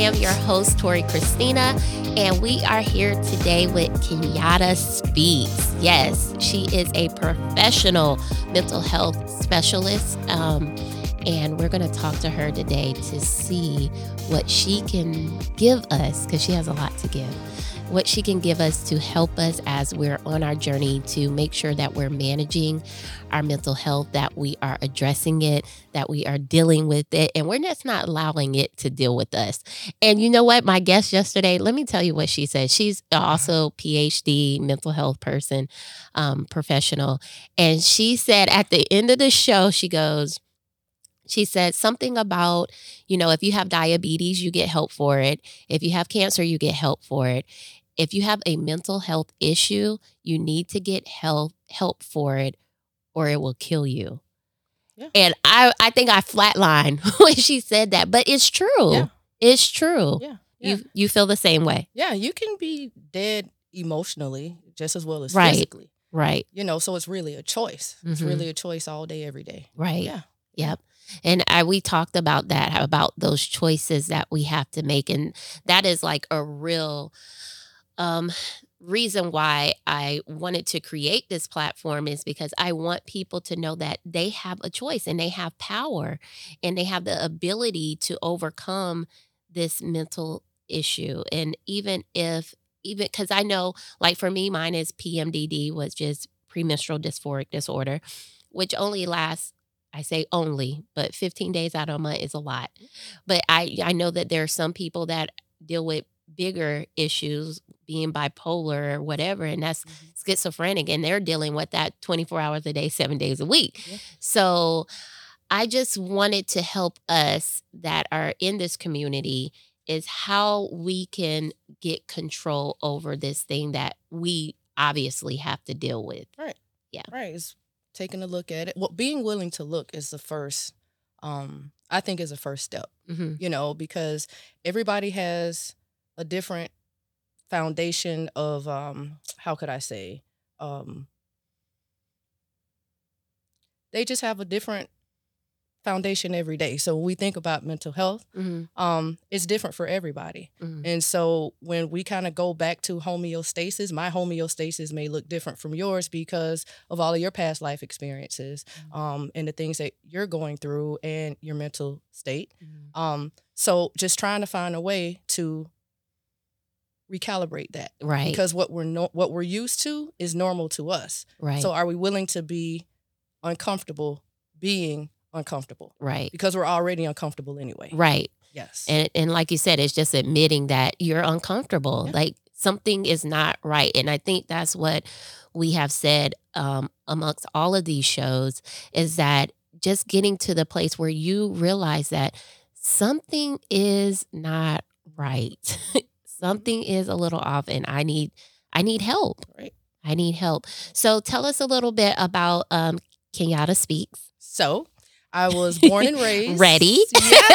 am your host, Torrie Christina, and we are here today with Kenyatta Speaks. Yes, she is a professional mental health specialist. Um, and we're going to talk to her today to see what she can give us because she has a lot to give what she can give us to help us as we're on our journey to make sure that we're managing our mental health, that we are addressing it, that we are dealing with it, and we're just not allowing it to deal with us. And you know what? My guest yesterday, let me tell you what she said. She's also PhD mental health person, um, professional, and she said at the end of the show, she goes, she said something about, you know, if you have diabetes, you get help for it. If you have cancer, you get help for it if you have a mental health issue, you need to get help help for it or it will kill you. Yeah. And I I think I flatlined when she said that, but it's true. Yeah. It's true. Yeah. yeah. You you feel the same way. Yeah, you can be dead emotionally just as well as right. physically. Right. You know, so it's really a choice. Mm-hmm. It's really a choice all day every day. Right. Yeah. Yep. And I, we talked about that, about those choices that we have to make. And that is like a real um, reason why I wanted to create this platform is because I want people to know that they have a choice and they have power and they have the ability to overcome this mental issue. And even if, even because I know, like for me, mine is PMDD, was just premenstrual dysphoric disorder, which only lasts I say only, but 15 days out of a month is a lot. But I I know that there are some people that deal with bigger issues being bipolar or whatever and that's mm-hmm. schizophrenic and they're dealing with that 24 hours a day 7 days a week. Yeah. So I just wanted to help us that are in this community is how we can get control over this thing that we obviously have to deal with. Right. Yeah. Right. It's taking a look at it. Well, being willing to look is the first um I think is a first step. Mm-hmm. You know, because everybody has a different foundation of um how could I say um they just have a different foundation every day. So when we think about mental health, mm-hmm. um, it's different for everybody. Mm-hmm. And so when we kind of go back to homeostasis, my homeostasis may look different from yours because of all of your past life experiences mm-hmm. um, and the things that you're going through and your mental state. Mm-hmm. Um, so just trying to find a way to recalibrate that. Right. Because what we're no, what we're used to is normal to us. Right. So are we willing to be uncomfortable being uncomfortable? Right. Because we're already uncomfortable anyway. Right. Yes. And and like you said, it's just admitting that you're uncomfortable. Yeah. Like something is not right. And I think that's what we have said um, amongst all of these shows is that just getting to the place where you realize that something is not right. something is a little off and I need I need help. Right. I need help. So tell us a little bit about um Kenyatta Speaks. So I was born and raised. Ready?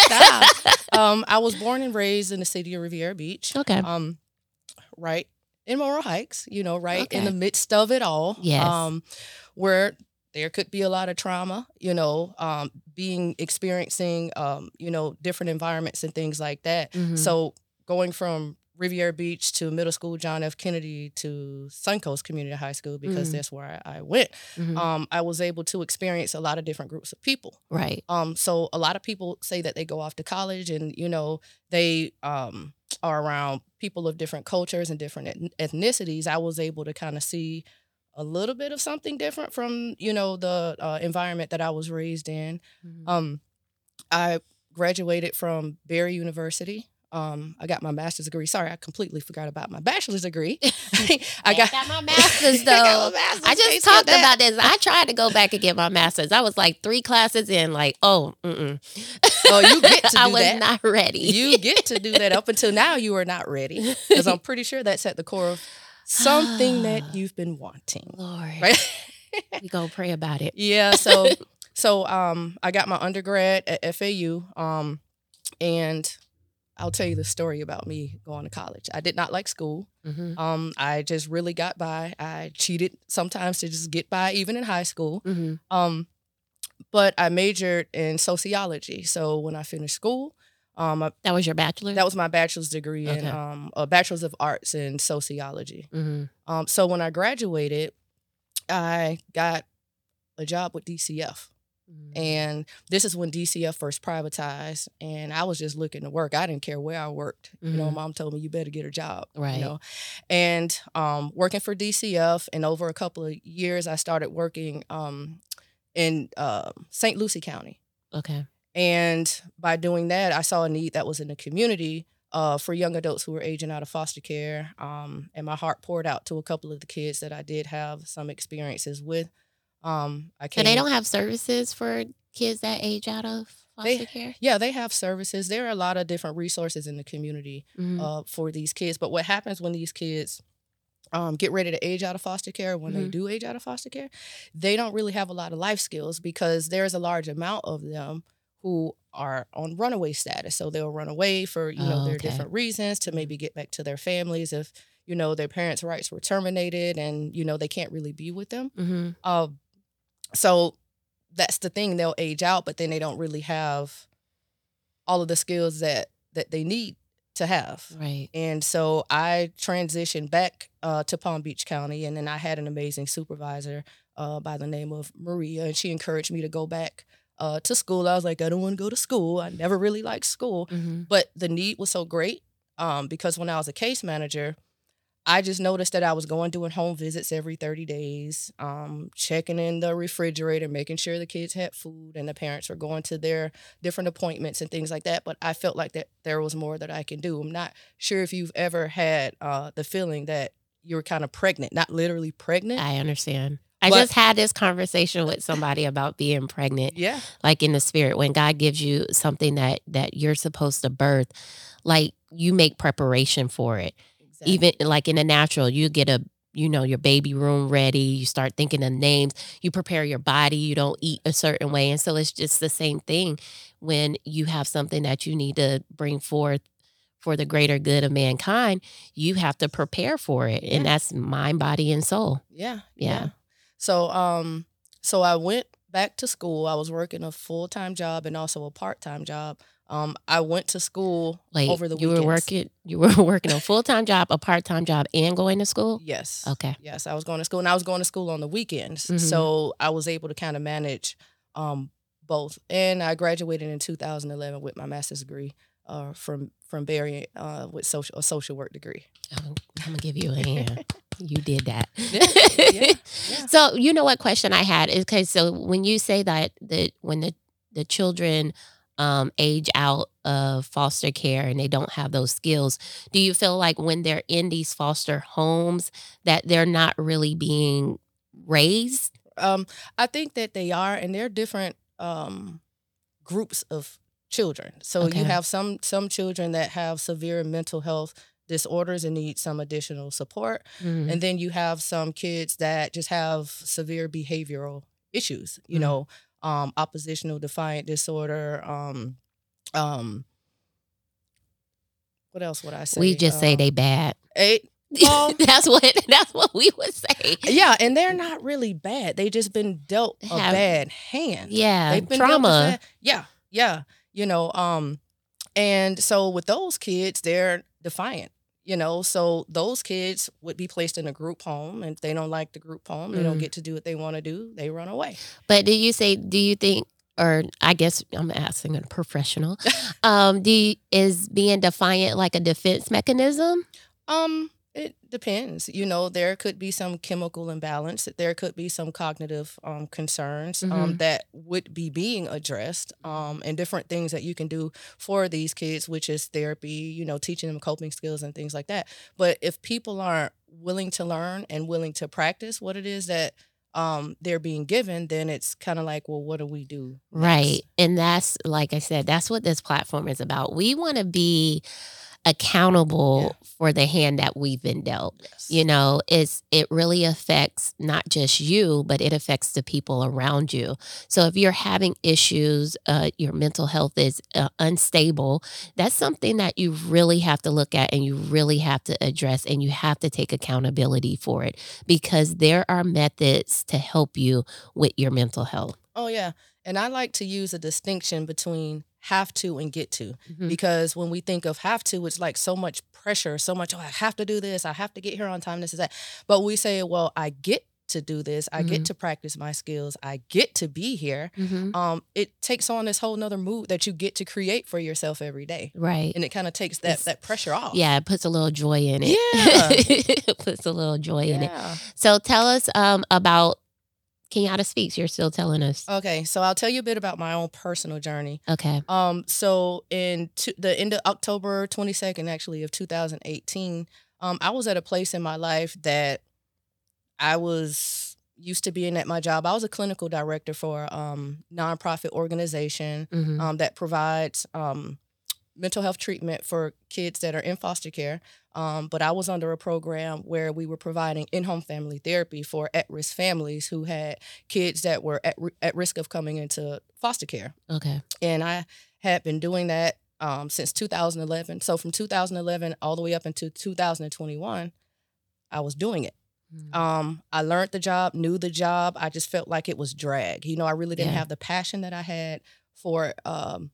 Yeah. um, I was born and raised in the city of Riviera Beach. Okay. Um, right in Moral Heights, you know, right okay. in the midst of it all. Yes. Um, where there could be a lot of trauma, you know, um, being experiencing, um, you know, different environments and things like that. Mm-hmm. So going from Riviera Beach to middle school John F. Kennedy to Suncoast Community High School because mm-hmm. that's where I, I went. Mm-hmm. Um, I was able to experience a lot of different groups of people. Right. Um, so a lot of people say that they go off to college and you know they um, are around people of different cultures and different ethnicities. I was able to kind of see a little bit of something different from you know the uh, environment that I was raised in. Mm-hmm. Um, I graduated from Barry University. Um, I got my master's degree. Sorry, I completely forgot about my bachelor's degree. I got, got, my master's though. I, master's I just talked about this. I tried to go back and get my master's. I was like three classes in, like, oh, mm-mm. Oh, you get to do I was that. not ready. you get to do that. Up until now, you are not ready because I'm pretty sure that's at the core of something that you've been wanting. Lord, right? we go pray about it. Yeah. So, so um, I got my undergrad at FAU, um, and I'll tell you the story about me going to college. I did not like school. Mm-hmm. Um, I just really got by. I cheated sometimes to just get by, even in high school. Mm-hmm. Um, but I majored in sociology. So when I finished school, Um, I, That was your bachelor? that was my bachelor's degree in um, a bachelor's of arts in sociology. hmm Um, so when I graduated, I got a job with DCF. Mm-hmm. And this is when DCF first privatized, and I was just looking to work. I didn't care where I worked. You know, Mhm. mom told me you better get a job. Right. You know, and um, working for DCF, and over a couple of years, I started working um, in uh, St. Lucie County. Okay. And by doing that, I saw a need that was in the community uh, for young adults who were aging out of foster care. Um, and my heart poured out to a couple of the kids that I did have some experiences with. Um, I So came, they don't have services for kids that age out of foster They- care? Yeah, they have services. There are a lot of different resources in the community Mhm. uh, for these kids. But what happens when these kids um, get ready to age out of foster care, when they Mhm. do age out of foster care, they don't really have a lot of life skills because there's a large amount of them who are on runaway status. So they'll run away for, you know, Oh, their okay. different reasons to maybe get back to their families if, you know, their parents' rights were terminated and, you know, they can't really be with them. Mhm. Uh, so that's the thing; they'll age out, but then they don't really have all of the skills that that they need to have. Right. And so I transitioned back uh, to Palm Beach County, and then I had an amazing supervisor uh, by the name of Maria, and she encouraged me to go back uh, to school. I was like, I don't want to go to school. I never really liked school, hmm but the need was so great um, because when I was a case manager, I just noticed that I was going doing home visits every 30 days, um, checking in the refrigerator, making sure the kids had food and the parents were going to their different appointments and things like that. But I felt like that there was more that I can do. I'm not sure if you've ever had uh, the feeling that you're kind of pregnant, not literally pregnant. I understand. I But- just had this conversation with somebody about being pregnant, yeah. like in the spirit. When God gives you something that that you're supposed to birth, like you make preparation for it. Exactly. Even like in the natural, you get a you know your baby room ready. You start thinking of names. You prepare your body. You don't eat a certain way, and so it's just the same thing when you have something that you need to bring forth for the greater good of mankind. You have to prepare for it, and that's mind, body, and soul. Yeah. Yeah. So um so I went back to school. I was working a full-time job and also a part-time job. Um I went to school Like over the you weekends. were working, you were working a full time job, a part time job, and going to school. Yes. Okay. Yes, I was going to school and I was going to school on the weekends. Mhm. So I was able to kind of manage um both. And I graduated in 2011 with my master's degree uh from from Barry uh with social a social work degree. I'm, I'm gonna give you a hand. you did that. Yeah, yeah. So you know what question I had is okay. So when you say that that when the the children um, age out of foster care and they don't have those skills, do you feel like when they're in these foster homes that they're not really being raised? Um, I think that they are, and they're different um, groups of children. So Okay. you have some some children that have severe mental health disorders and need some additional support, Mhm. and then you have some kids that just have severe behavioral issues. You Mhm. know, um, oppositional defiant disorder. Um, um, what else would I say? we just say Um, they bad. eh, Well- that's what that's what we would say. yeah, and they're not really bad. They just been dealt a Have- bad hand. Yeah, They've been trauma. Yeah, yeah. You know, um, and so with those kids, they're defiant. You know, so those kids would be placed in a group home, and if they don't like the group home, they don't Mm. get to do what they want to do. They run away. But do you say? Do you think? Or I guess I'm asking a professional. um, do you, is being defiant like a defense mechanism? Um, it depends. You know, there could be some chemical imbalance. There could be some cognitive um, concerns um, Mhm. that would be being addressed, um, and different things that you can do for these kids, which is therapy. You know, teaching them coping skills and things like that. But if people aren't willing to learn and willing to practice what it is that um, they're being given, then it's kind of like, well, what do we do? next? Right. And that's, like I said, that's what this platform is about. We want to be accountable for the hand that we've been dealt. Yes. You know, it's it really affects not just you, but it affects the people around you. So if you're having issues, uh, your mental health is uh, unstable, that's something that you really have to look at and you really have to address and you have to take accountability for it because there are methods to help you with your mental health. Oh yeah, and I like to use a distinction between have to and get to Mhm. because when we think of have to it's like so much pressure so much oh i have to do this i have to get here on time this is that but we say well i get to do this i Mhm. get to practice my skills i get to be here Mhm. um it takes on this whole nother mood that you get to create for yourself every day Right. and it kind of takes that It's- that pressure off Yeah, it puts a little joy in it. Yeah. it puts a little joy in it. So tell us um about Kenyatta Speaks. You're still telling us. okay so i'll tell you a bit about my own personal journey Okay. Um, so in t- the end of October 22nd, actually, of 2018, um, I was at a place in my life that I was used to being at my job. I was a clinical director for um nonprofit organization Mhm. um, that provides um, mental health treatment for kids that are in foster care. Um, but I was under a program where we were providing in-home family therapy for at-risk families who had kids that were at, at risk of coming into foster care Okay. and I had been doing that um, since 2011. So from 2011 all the way up into 2021, I was doing it. Mhm. Um, I learned the job, knew the job. I just felt like it was drag. You know, I really didn't Yeah. have the passion that I had for um,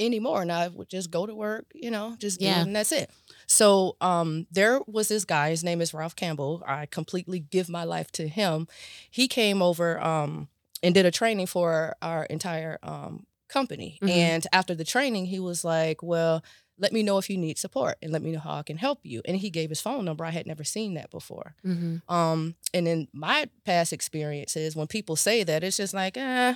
anymore, and I would just go to work. You know, just Yeah. it, and that's it. So um, there was this guy. His name is Ralph Campbell. I completely give my life to him. He came over um, and did a training for our entire um, company. Mhm. And after the training, he was like, "Well." Let me know if you need support and let me know how I can help you. And he gave his phone number. I had never seen that before. Mhm. Um, and in my past experiences, when people say that, it's just like, eh,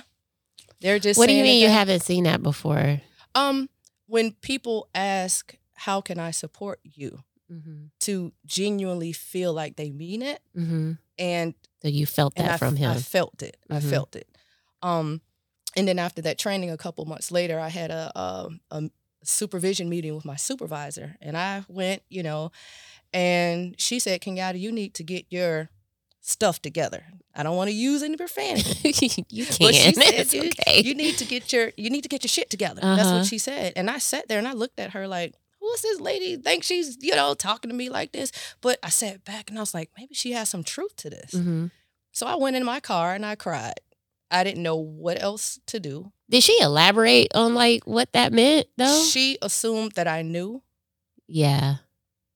they're just. What do you mean you haven't seen that before? Um, when people ask, "How can I support you?" Mm-hmm. to genuinely feel like they mean it, Mm-hmm. and So you felt that I, from him. I felt it. I Mhm. felt it. Um, and then after that training, a couple months later, I had a, a a supervision meeting with my supervisor, and I went, you know, and she said, "Kenyatta, you need to get your stuff together. I don't want to use any profanity." you can. But she said, it's you, okay. you need to get your you need to get your shit together. That's Uh-huh. what she said. And I sat there and I looked at her like, who's this lady? Think she's, you know, talking to me like this. But I sat back and I was like, maybe she has some truth to this. Mhm. So I went in my car and I cried. I didn't know what else to do. Did she elaborate on like what that meant though? She assumed that I knew yeah.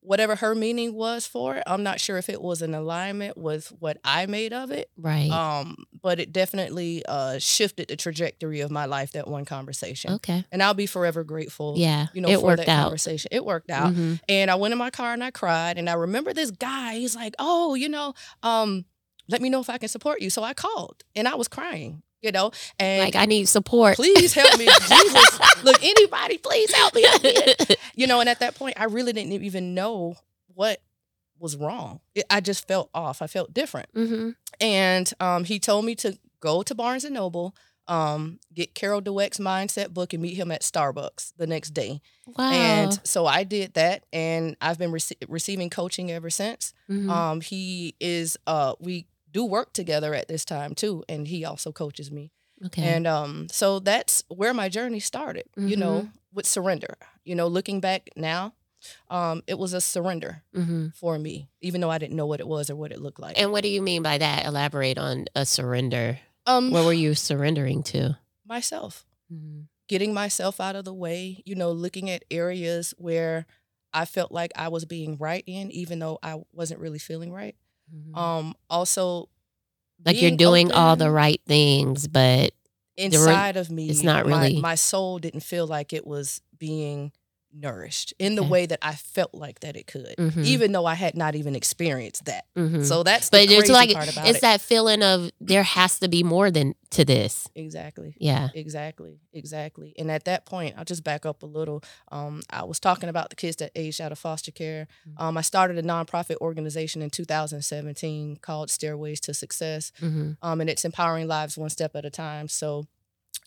Whatever her meaning was for it. I'm not sure if it was in alignment with what I made of it. Right. Um, but it definitely uh shifted the trajectory of my life that one conversation. okay. And I'll be forever grateful. Yeah. You know, it for worked that out. conversation. It worked out. Mhm. And I went in my car and I cried. And I remember this guy, he's like, Oh, you know, um, let me know if I can support you. So I called and I was crying, you know, and Like I need support. please help me. Jesus. Look, anybody, please help me. You know, and at that point, I really didn't even know what was wrong. It, I just felt off. I felt different. hmm And um, he told me to go to Barnes and Noble, um, get Carol Dweck's mindset book, and meet him at Starbucks the next day. Wow. And so I did that, and I've been rece- receiving coaching ever since. Mhm. Um, he is, uh, we do work together at this time too, and he also coaches me. okay. And um, so that's where my journey started, you know, Mm-hmm. with surrender. You know, looking back now, um, it was a surrender hmm for me, even though I didn't know what it was or what it looked like. And what do you mean by that? Elaborate on a surrender. um, What were you surrendering to? myself, Mhm. getting myself out of the way, you know, looking at areas where I felt like I was being right in, even though I wasn't really feeling right. Mhm. Um, also, like you're doing all the right things, but inside of me, it's not my- really- my, soul didn't feel like it was being nourished in the Okay. way that I felt like that it could, Mhm. even though I had not even experienced that. Mhm. So that's the but it's like part about it's it. that feeling of there has to be more than to this. exactly. Yeah. Exactly, exactly. And at that point, I'll just back up a little. Um, I was talking about the kids that aged out of foster care. Mhm. Um, I started a nonprofit organization in 2017 called Stairways to Success, hmm um, and it's empowering lives one step at a time. So,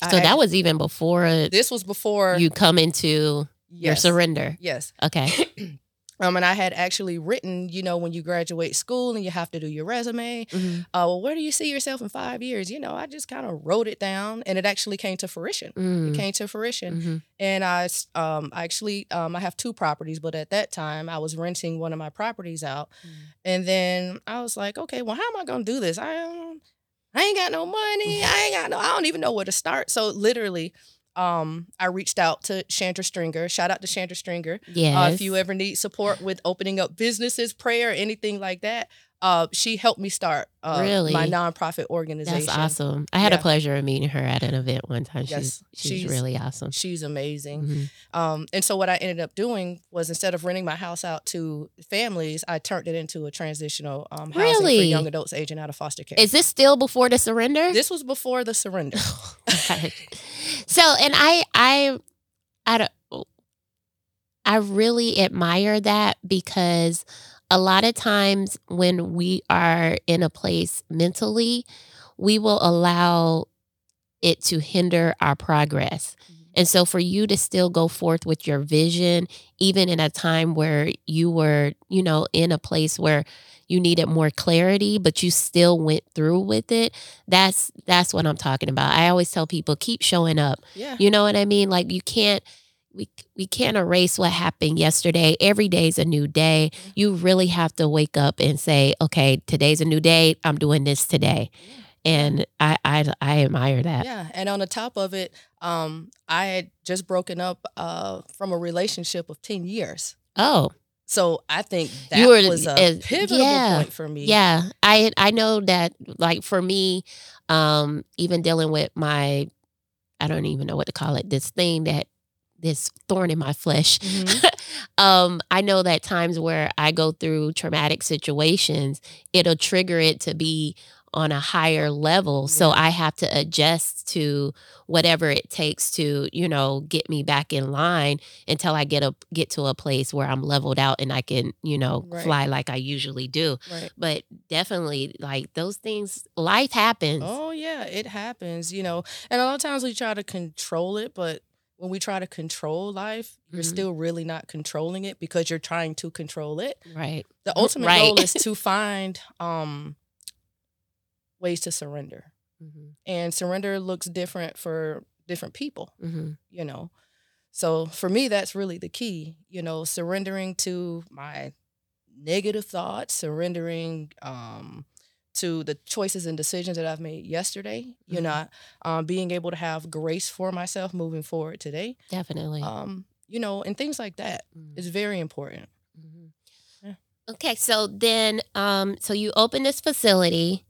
I So that act- was even before this was before you come into your yes, surrender. Yes. Okay. Um, and I had actually written, you know, when you graduate school and you have to do your resume, Mhm. uh, well, where do you see yourself in five years? You know, I just kind of wrote it down, and it actually came to fruition. Mm. It came to fruition. Mhm. and I s- um I actually um I have two properties, but at that time I was renting one of my properties out, and then I was like, okay, well, how am I gonna do this? I um, I ain't got no money. I ain't got no. I don't even know where to start. So literally, um, I reached out to Chandra Stringer. Shout out to Chandra Stringer. Yes. Uh, if you ever need support with opening up businesses, prayer, anything like that, uh, she helped me start uh, Really? my nonprofit organization. That's awesome. I had a pleasure of meeting her at an event one time. Yes, she's, she's she's- really awesome. She's amazing. Mhm. Um, and so what I ended up doing was instead of renting my house out to families, I turned it into a transitional um, housing for young adults aging out of foster care. Is this still before the surrender? this was before the surrender. So and I I I don't I really admire that because a lot of times when we are in a place mentally, we will allow it to hinder our progress. Mm-hmm. And so for you to still go forth with your vision, even in a time where you were, you know, in a place where you needed more clarity, but you still went through with it, that's that's what I'm talking about. I always tell people keep showing up. yeah. You know what I mean? Like you can't we we can't erase what happened yesterday. Every day's a new day. You really have to wake up and say, "Okay, today's a new day. I'm doing this today." And I I I admire that. Yeah, and on the top of it, um, I had just broken up uh, from a relationship of ten years. Oh, So I think that You were- was a uh, pivotal yeah, point for me. Yeah, I I know that like for me, um, even dealing with my, I don't even know what to call it, this thing that this thorn in my flesh. Mhm. um, I know that times where I go through traumatic situations, it'll trigger it to be on a higher level. So I have to adjust to whatever it takes to, you know, get me back in line until I get a get to a place where I'm leveled out and I can, you know, Right. fly like I usually do. Right. But definitely like those things life happens. Oh yeah, it happens, you know. And a lot of times we try to control it, but when we try to control life, you're Mhm. still really not controlling it because you're trying to control it. Right. The ultimate Right. goal is to find um ways to surrender. hmm And surrender looks different for different people. hmm you know. So for me, that's really the key, you know, surrendering to my negative thoughts, surrendering um, to the choices and decisions that I've made yesterday, you Mhm. know, um, being able to have grace for myself moving forward today, Definitely. um, you know, and things like that Mhm. is very important. Mhm. Yeah. Okay, so then, um, so you open this facility,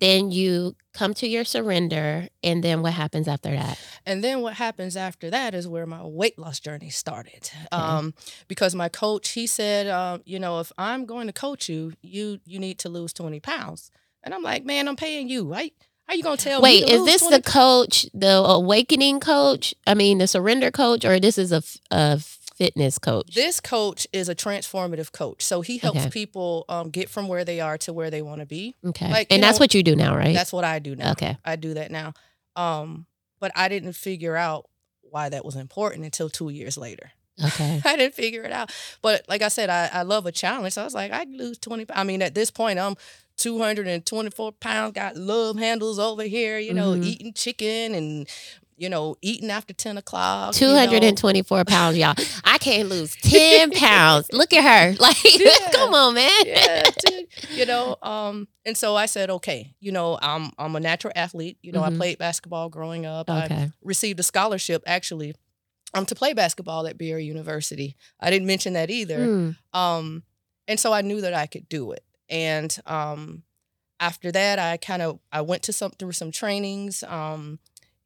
then you come to your surrender, and then what happens after that? And then what happens after that is where my weight loss journey started. Um, because my coach, he said, um, you know, if I'm going to coach you, you you need to lose 20 pounds. And I'm like, man, I'm paying you. Right? How you gonna tell me? Wait, is this 20 the coach, the awakening coach? I mean, the surrender coach, or this is a, a fitness coach? This coach is a transformative coach. So he helps Okay. people um, get from where they are to where they want to be. okay, like, and that's know, what you do now, right? That's what I do now. Okay. I do that now. Um, but I didn't figure out why that was important until two years later. Okay. I didn't figure it out. But like I said, I, I love a challenge. So I was like, I lose 20. I mean, at this point, I'm 224 pounds, got love handles over here, you know, Mhm. eating chicken and, you know, eating after 10 o'clock. you know. pounds, y'all. I can't lose ten pounds. Look at her. Like, Yeah. come on, man. yeah, dude, you know, um, and so I said, okay, you know, I'm I'm a natural athlete. You know, Mhm. I played basketball growing up. I Okay. received a scholarship actually um to play basketball at Barry University. I didn't mention that either. Hmm. Um, and so I knew that I could do it. And um, after that, I kind of I went to some through some trainings. Um,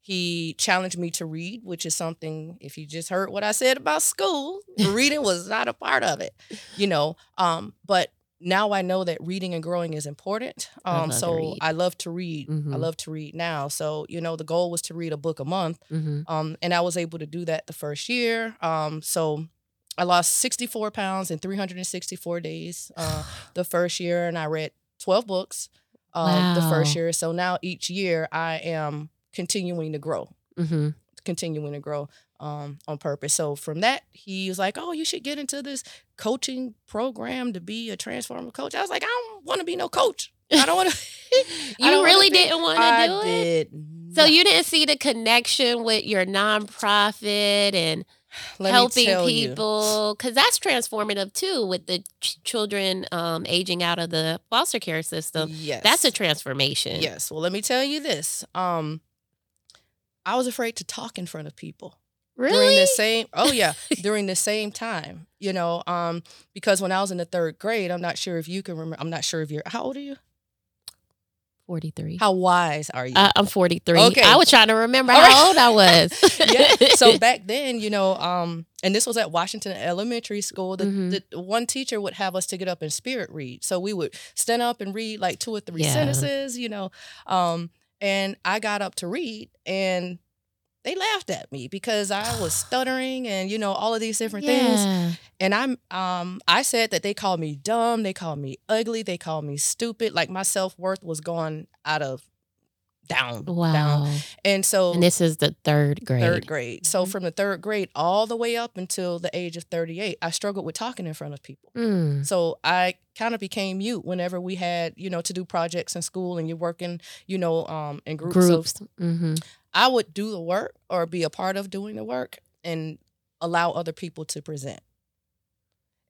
he challenged me to read, which is something. If you just heard what I said about school, reading was not a part of it, you know. Um, but now I know that reading and growing is important. Um, to so. I love to read. I Mhm. love to read now. So you know, the goal was to read a book a month. hmm Um, and I was able to do that the first year. Um, so I lost 64 pounds in 364 days uh, the first year, and I read 12 books um, the first year. So now each year I am continuing to grow, hmm continuing to grow um, on purpose. So from that, he was like, "Oh, you should get into this coaching program to be a transformative coach." I was like, "I don't want to be no coach. I don't want to." You really didn't want to I do it. So you didn't see the connection with your nonprofit and Let helping people because that's transformative too with the ch- children um, aging out of the foster care system. Yes. That's a transformation. Yes. Well, let me tell you this. Um, I was afraid to talk in front of people Really? during the same oh yeah during the same time you know um because when i was in the third grade i'm not sure if you can remember i'm not sure if you're how old are you 43. how wise are you Uh, I'm 43. Okay. I was trying to remember All how right. old I was. yeah so back then you know um and this was at washington elementary school the, Mhm. the one teacher would have us to get up and spirit read so we would stand up and read like two or three Yeah. sentences you know um and i got up to read and they laughed at me because i was stuttering and you know all of these different things and I'm um I said that they called me dumb, they called me ugly, they called me stupid. Like my self worth was gone out of down, down. Wow. And so And this is the third grade. third grade. So Mhm. from the third grade all the way up until the age of 38, I struggled with talking in front of people. Mm. So I kind of became mute whenever we had, you know, to do projects in school and you're working, you know, um in groups. Groups. hmm I would do the work or be a part of doing the work and allow other people to present.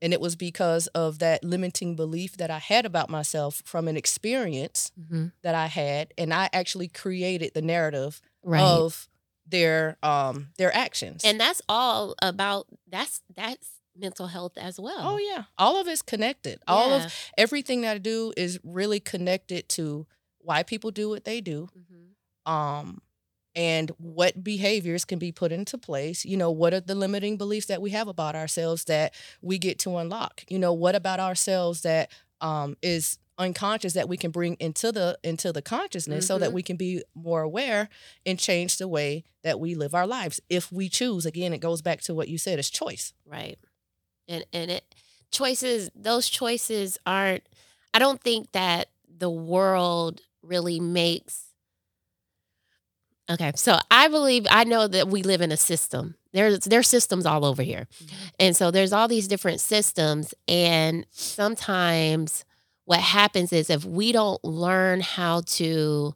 And it was because of that limiting belief that I had about myself from an experience hmm that I had. And I actually created the narrative Right. of their um their actions. and that's all about that's that's mental health as well. oh yeah. All of it's connected. All of everything that I do is really connected to why people do what they do. Mhm. um and what behaviors can be put into place you know what are the limiting beliefs that we have about ourselves that we get to unlock you know what about ourselves that um is unconscious that we can bring into the into the consciousness so that Mhm. we can be more aware and change the way that we live our lives if we choose again it goes back to what you said it's choice Right. And and it choices those choices aren't I don't think that the world really makes Okay. So I believe I know that we live in a system. There's there's systems all over here. And so there's all these different systems and sometimes what happens is if we don't learn how to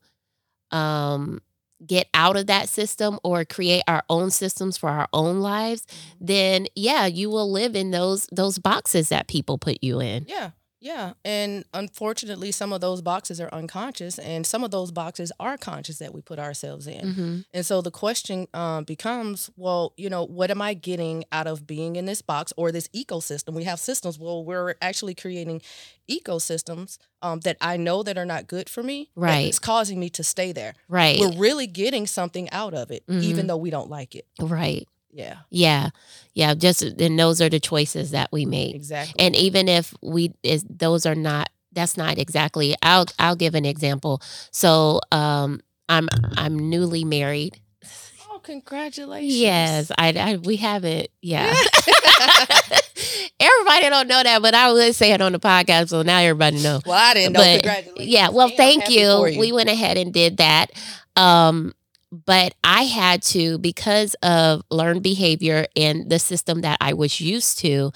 um get out of that system or create our own systems for our own lives, then yeah, you will live in those those boxes that people put you in. Yeah, yeah. And unfortunately, some of those boxes are unconscious, and some of those boxes are conscious that we put ourselves in. hmm And so the question um, becomes, well, you know, what am I getting out of being in this box or this ecosystem? We have systems. Well, we're actually creating ecosystems um, that I know that are not good for me. Right. It's causing me to stay there. Right. We're really getting something out of it, Mhm. even though we don't like it. right. Yeah, Yeah. Yeah. Just and those are the choices that we make. exactly. And even if we is those are not that's not exactly I'll I'll give an example. So um I'm I'm newly married. oh, congratulations. Yes, I, I we haven't yeah. everybody don't know that, but I would say it on the podcast, so now everybody know. well, I didn't know. But, congratulations. Yeah, well, I'm thank you. you. We went ahead and did that. Um, but I had to because of learned behavior and the system that I was used to.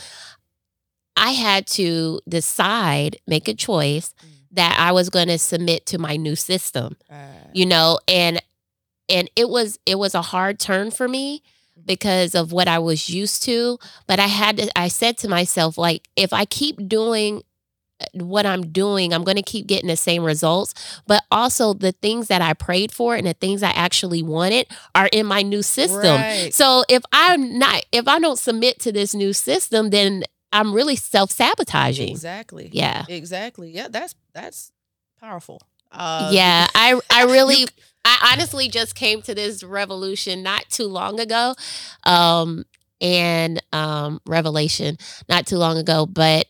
I had to decide, make a choice Mm. that I was going to submit to my new system Uh, you know and and it was it was a hard turn for me because of what I was used to but I had to I said to myself like if I keep doing what I'm doing I'm going to keep getting the same results but also the things that I prayed for and the things I actually wanted are in my new system Right. so if I'm not if I don't submit to this new system then I'm really self-sabotaging Exactly. yeah Exactly. Yeah, that's that's powerful. Uh, yeah i i really i honestly just came to this revolution not too long ago um and um revelation not too long ago but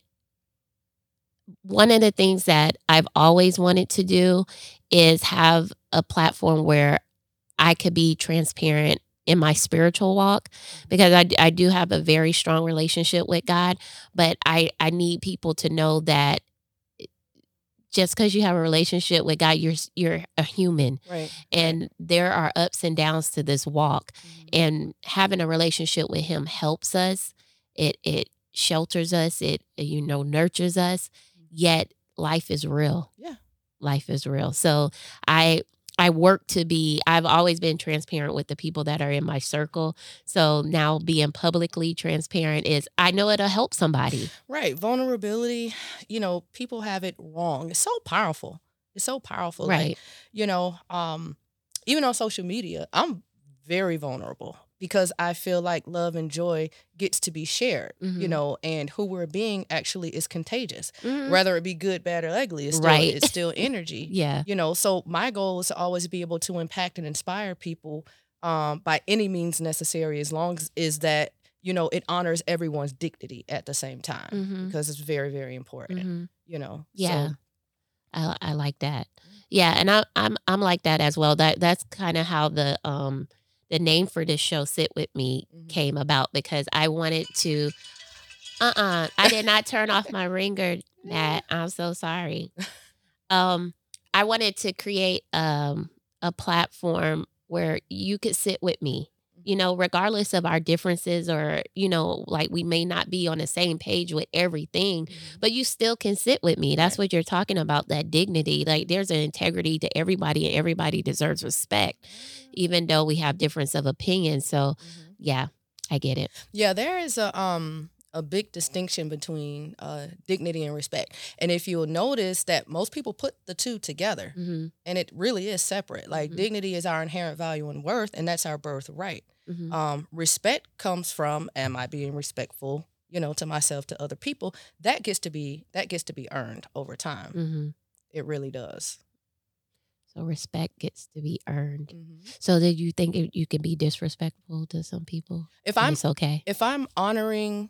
one of the things that i've always wanted to do is have a platform where i could be transparent in my spiritual walk because I, I do have a very strong relationship with god but i i need people to know that just because you have a relationship with God, you're you're a human, Right. and there are ups and downs to this walk. Mm-hmm. And having a relationship with Him helps us. It it shelters us. It you know nurtures us. Yet life is real. Yeah. life is real. So I I work to be. I've always been transparent with the people that are in my circle. So now being publicly transparent is I know it'll help somebody. Right. Vulnerability, you know, people have it wrong. It's so powerful. It's so powerful. Like, Right. you know, um, even on social media, I'm very vulnerable because I feel like love and joy gets to be shared, you Mhm. know, and who we're being actually is contagious. Mhm. Whether it be good, bad, or ugly, it's still, Right. it's still energy. Yeah. You know, so my goal is to always be able to impact and inspire people um, by any means necessary, as long as is that you know it honors everyone's dignity at the same time Mhm. because it's very, very important. Mhm. You know, Yeah. So, I I like that. Yeah, and I I'm I'm like that as well. That that's kind of how the um the name for this show sit with me Mhm. came about because I wanted to uh-uh, I did not turn off my ringer, Nat. I'm so sorry. Um I wanted to create um a platform where you could sit with me. You know, regardless of our differences or, you know, like we may not be on the same page with everything, but you still can sit with me. That's what you're talking about, that dignity. Like there's an integrity to everybody and everybody deserves respect, even though we have difference of opinion. So Mhm. yeah, I get it. Yeah, there is a um a big distinction between uh dignity and respect. And if you'll notice that most people put the two together hmm and it really is separate. Like Mhm. dignity is our inherent value and worth and that's our birthright. hmm Um respect comes from am I being respectful, you know, to myself, to other people? That gets to be that gets to be earned over time. hmm It really does. So respect gets to be earned. Mhm. So did you think you can be disrespectful to some people? If I'm it's okay. if I'm honoring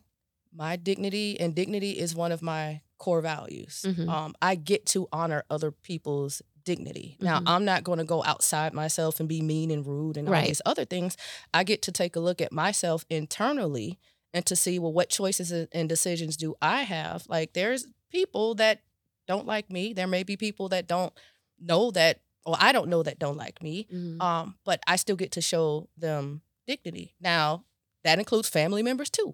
my dignity, and dignity is one of my core values, Mhm. um, I get to honor other people's dignity. Now, I'm not going to go outside myself and be mean and rude and all Right. these other things. I get to take a look at myself internally and to see, well, what choices and decisions do I have? Like, there's people that don't like me. There may be people that don't know that, or I don't know that don't like me Mhm. um, but I still get to show them dignity. Now, that includes family members too.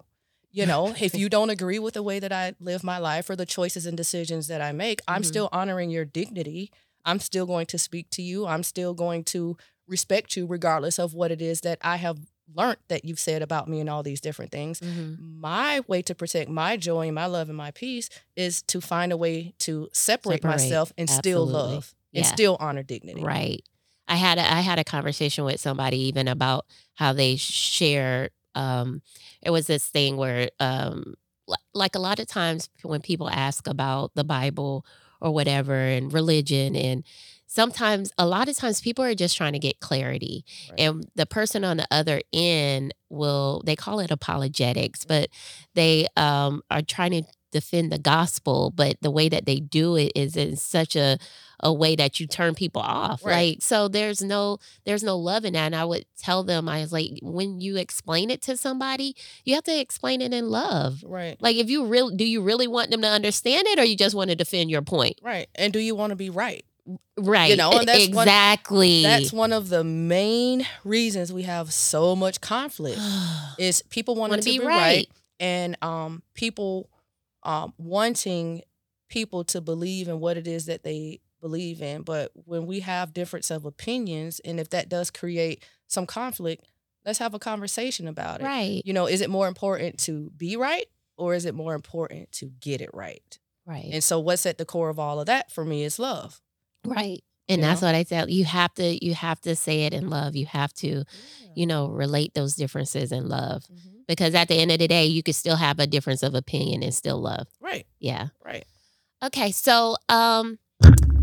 You know, if you don't agree with the way that I live my life or the choices and decisions that I make, I'm Mhm. still honoring your dignity. I'm still going to speak to you. I'm still going to respect you regardless of what it is that I have learned that you've said about me and all these different things. Mhm. My way to protect my joy and my love and my peace is to find a way to separate, Separate, myself and still absolutely. love and still honor dignity. Right. I had a, I had a conversation with somebody even about how they share. Um, it was this thing where, um, like a lot of times when people ask about the Bible or whatever and religion, and sometimes a lot of times people are just trying to get clarity, Right. and the person on the other end will they call it apologetics, but they um, are trying to defend the gospel, but the way that they do it is in such a a way that you turn people off. Right. Like so there's no there's no love in that. And I would tell them I was like, when you explain it to somebody, you have to explain it in love. Right. Like if you really do you really want them to understand it or you just want to defend your point? Right. And do you want to be right? Right. know, and that's one- exactly. That's one of the main reasons we have so much conflict is people wanting to be be, right. right. and um people um wanting people to believe in what it is that they believe in. But when we have difference of opinions and if that does create some conflict, let's have a conversation about it. right. You know, is it more important to be right or is it more important to get it right? Right. And so what's at the core of all of that for me is love. right. And you that's know? what I tell you have to you have to say it in love. You have to, you know, relate those differences in love. Mhm. Because at the end of the day, you could still have a difference of opinion and still love. Right, Yeah. right. Okay, so um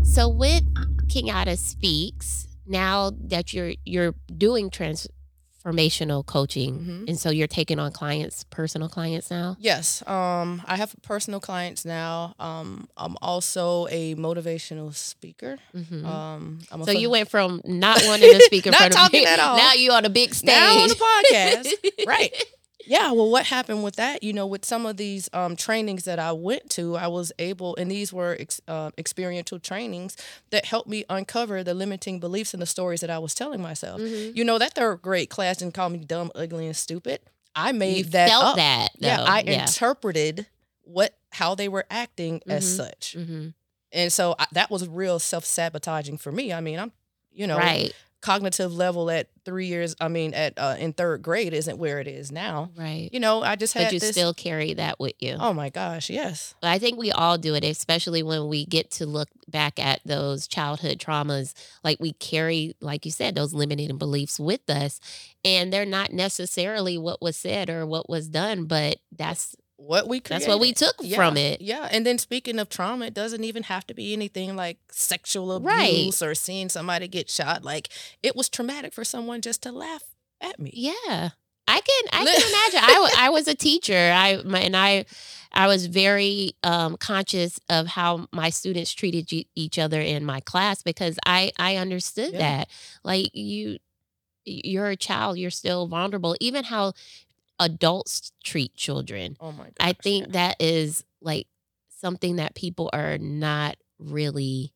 so with Kenyatta Speaks, now that you're you're doing transformational coaching Mhm. and so you're taking on clients, personal clients now? Yes, um, I have personal clients now. Um, I'm also a motivational speaker. Mhm. Um, I'm so you went from not wanting to speak in front of people, at all. now you on a big stage. now on the podcast, right? Yeah. Well, what happened with that? You know, with some of these um, trainings that I went to, I was able, and these were ex, uh, experiential trainings that helped me uncover the limiting beliefs and the stories that I was telling myself. Mhm. You know, that third grade class didn't call me dumb, ugly, and stupid. I made You that felt up. that. yeah. I yeah. interpreted what how they were acting as Mhm. such. Mhm. And so I, that was real self sabotaging for me. I mean, I'm, you know, Right. Cognitive level at three years i mean at uh, in third grade isn't where it is now Right. you know i just had But you this still carry that with you. oh my gosh yes I think we all do it, especially when we get to look back at those childhood traumas. Like we carry, like you said, those limiting beliefs with us, and they're not necessarily what was said or what was done, but that's what we that's what we created. took from it. Yeah, and then speaking of trauma, it doesn't even have to be anything like sexual Right. abuse or seeing somebody get shot. Like it was traumatic for someone just to laugh at me. Yeah. I can I can imagine. I, I was a teacher. I my, and I I was very um, conscious of how my students treated each other in my class because I I understood Yeah. that. Like you you're a child, you're still vulnerable. Even how adults treat children. Oh my god. I think that is like something that people are not really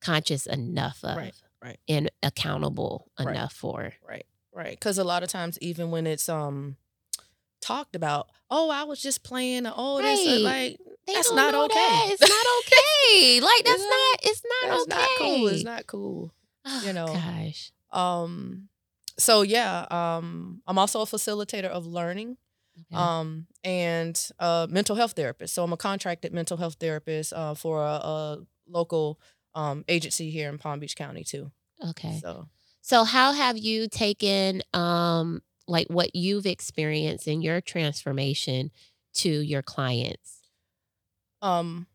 conscious enough of Right, right. and accountable Right. enough for. Right, right. Because a lot of times, even when it's um talked about, oh, I was just playing. Oh, this Right. is like They That's don't okay. that. It's not okay. like that's not. It's not that's okay. not cool. It's not cool. Oh, you know. Gosh. Um. So yeah. Um. I'm also a facilitator of learning. Okay. um, and a mental health therapist. So I'm a contracted mental health therapist uh, for a, a local um, agency here in Palm Beach County too. okay. So So how have you taken um like what you've experienced in your transformation to your clients? um,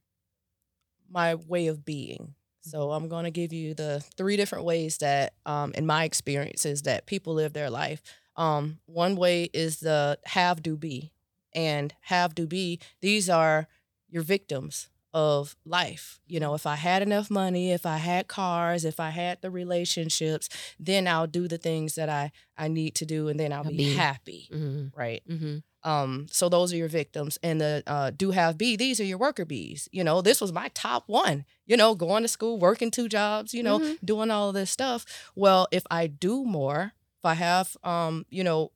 my way of being. So I'm going to give you the three different ways that, um, in my experiences, that people live their life. Um, one way is the have do be, and have do be. These are your victims of life. You know, if I had enough money, if I had cars, if I had the relationships, then I'll do the things that I I need to do, and then I'll I'll be, be- happy. Mm-hmm. Right. Mm-hmm. Um, so those are your victims. And the uh, do have B, these are your worker bees. You know, this was my top one, you know, going to school, working two jobs, you know, Mhm. doing all of this stuff. Well, if I do more, if I have, um, you know,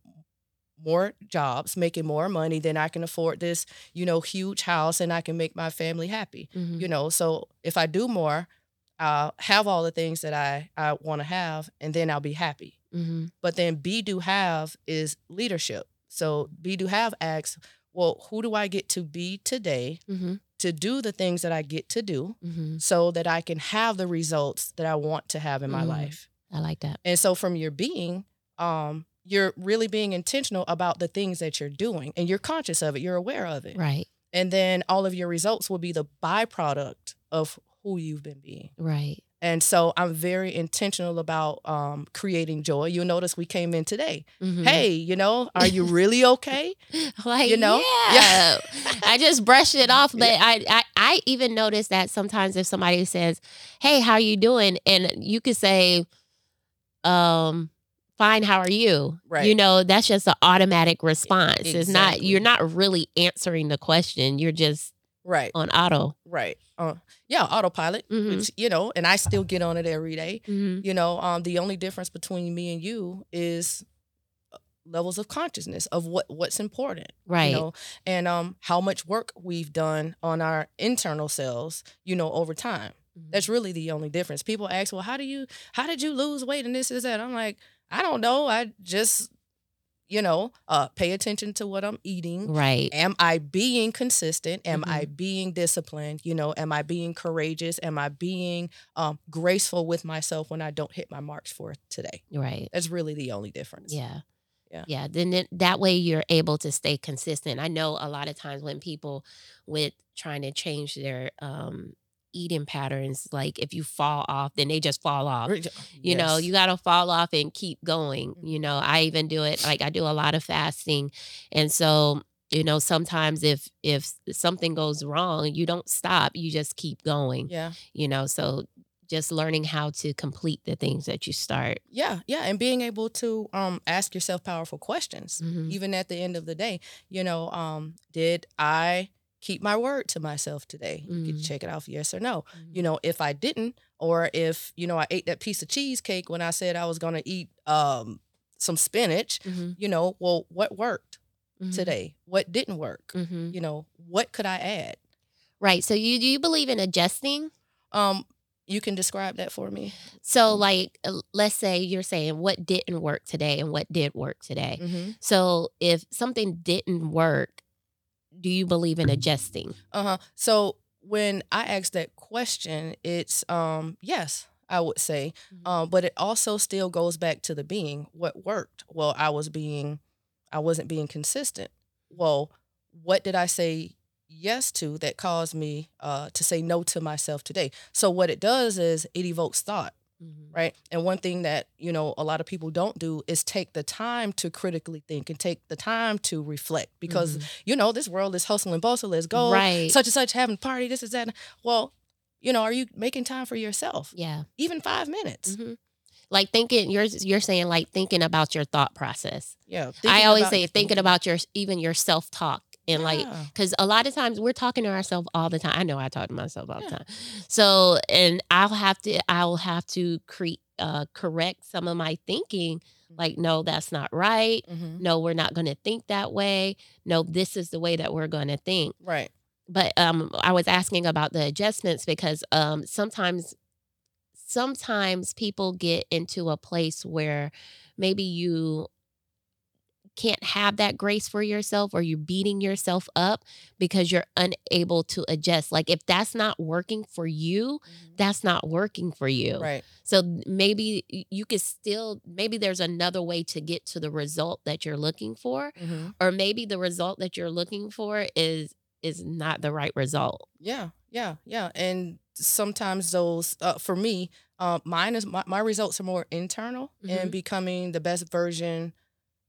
more jobs, making more money, then I can afford this, you know, huge house and I can make my family happy, Mm-hmm. you know. So if I do more, I'll have all the things that I, I want to have and then I'll be happy. Mm-hmm. But then be do have is leadership. So be do have asks, well, who do I get to be today Mm-hmm. to do the things that I get to do Mm-hmm. so that I can have the results that I want to have in my Mm. life? I like that. And so from your being, um, you're really being intentional about the things that you're doing and you're conscious of it, you're aware of it. Right. And then all of your results will be the byproduct of who you've been being. Right. And so I'm very intentional about um, creating joy. You'll notice we came in today. Mhm. Hey, you know, are you really okay? like you know? yeah. I just brushed it off, but Yeah. I, I I even notice that sometimes if somebody says, "Hey, how are you doing?" and you could say, "Um, fine. How are you?" Right. You know, that's just an automatic response. It's not you're not really answering the question. You're just Right, on auto. right. Uh, yeah, autopilot, Mhm. which, you know, and I still get on it every day. Mm-hmm. You know, um, the only difference between me and you is uh, levels of consciousness of what what's important. Right. You know, and um, how much work we've done on our internal selves. You know, over time. Mhm. That's really the only difference. People ask, well, how do you how did you lose weight and this is that? I'm like, I don't know. I just, you know, uh, pay attention to what I'm eating. right. Am I being consistent? Am I Mm-hmm. being disciplined? You know, am I being courageous? Am I being um, graceful with myself when I don't hit my marks for today? Right. That's really the only difference. Yeah. Yeah. Yeah. Then it, that way you're able to stay consistent. I know a lot of times when people with trying to change their um eating patterns, like if you fall off, then they just fall off. You know, you got to fall off and keep going. You know, I even do it like I do a lot of fasting. And so, you know, sometimes if if something goes wrong, you don't stop, you just keep going. Yeah. You know, so just learning how to complete the things that you start. Yeah. Yeah. And being able to um, ask yourself powerful questions, Mhm. even at the end of the day. You know, um, did I keep my word to myself today? You could Mm. check it off, yes or no. you know if i didn't or if you know i ate that piece of cheesecake when i said i was going to eat um some spinach Mhm. you know well what worked Mhm. today what didn't work Mhm. you know what could i add Right. So you do you believe in adjusting? um You can describe that for me. So, like, uh, let's say you're saying what didn't work today and what did work today. Mm-hmm. So, if something didn't work, do you believe in adjusting? Uh huh. So when I ask that question, it's um yes, I would say, Mhm. um, but it also still goes back to the being. What worked? Well, I was being, I wasn't being consistent. Well, what did I say yes to that caused me uh, to say no to myself today? So what it does is it evokes thought. Mhm. right? And one thing that, you know, a lot of people don't do is take the time to critically think and take the time to reflect because, Mhm. you know, this world is hustle and bustle, let's go, Right. such and such having a party, this is that. Well, you know, are you making time for yourself? yeah. Even five minutes. hmm Like thinking, you're you're saying like thinking about your thought process. Yeah. I always say thinking about your even your self and like because a lot of times we're talking to ourselves all the time. I know I talk to myself all Yeah. the time. So and I'll have to I'll have to create uh, correct some of my thinking. Like no, that's not right. Mhm. No, we're not going to think that way. No, this is the way that we're going to think. Right. But um, I was asking about the adjustments because um, sometimes sometimes people get into a place where maybe you can't have that grace for yourself or you're beating yourself up because you're unable to adjust. Like if that's not working for you, that's not working for you. Right. So maybe you could still maybe there's another way to get to the result that you're looking for Mhm. or maybe the result that you're looking for is is not the right result. Yeah, yeah, yeah. And sometimes those, uh, for me, uh, mine is my, my results are more internal Mhm. and becoming the best version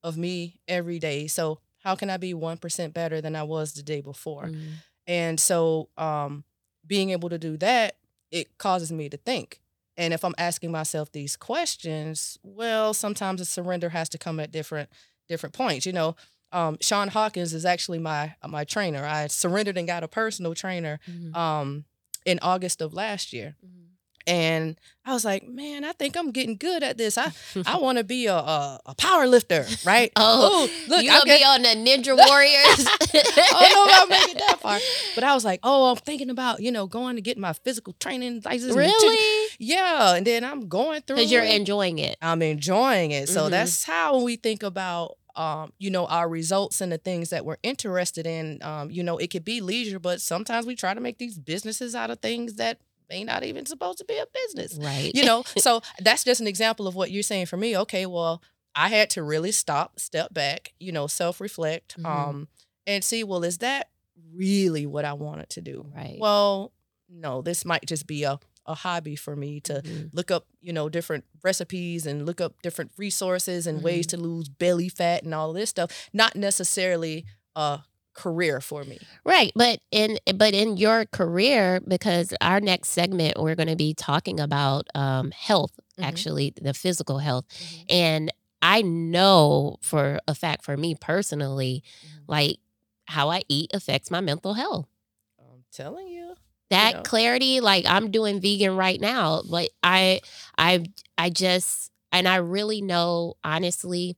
of me every day. So how can I be one percent better than I was the day before? Mm. And so, um, being able to do that, it causes me to think. And if I'm asking myself these questions, well, sometimes the surrender has to come at different different points. You know, um, Sean Hawkins is actually my my trainer. I surrendered and got a personal trainer Mhm. um, in August of last year, Mhm. And I was like, man, I think I'm getting good at this. I I want to be a, a a power lifter, right? Oh, Ooh, look, you gonna be on the Ninja Warriors? I don't know about making that far, but I was like, oh, I'm thinking about you know going to get my physical training license. and really? Yeah, and then I'm going through. Because you're it. enjoying it. I'm enjoying it. So Mhm. that's how we think about um, you know, our results and the things that we're interested in. Um, you know, it could be leisure, but sometimes we try to make these businesses out of things that may not even supposed to be a business. Right. You know, so that's just an example of what you're saying for me. Okay, well, I had to really stop, step back, you know, self-reflect, Mhm. um, and see, well, is that really what I wanted to do? Right. Well, no, this might just be a, a hobby for me to Mhm. look up, you know, different recipes and look up different resources and ways Mm-hmm. to lose belly fat and all this stuff. Not necessarily a career for me. Right, but in but in your career, because our next segment we're going to be talking about um, health, Mhm. actually the physical health, and I know for a fact for me personally, like how I eat affects my mental health. I'm telling you. That know. clarity, like I'm doing vegan right now, but I I I just and I really know honestly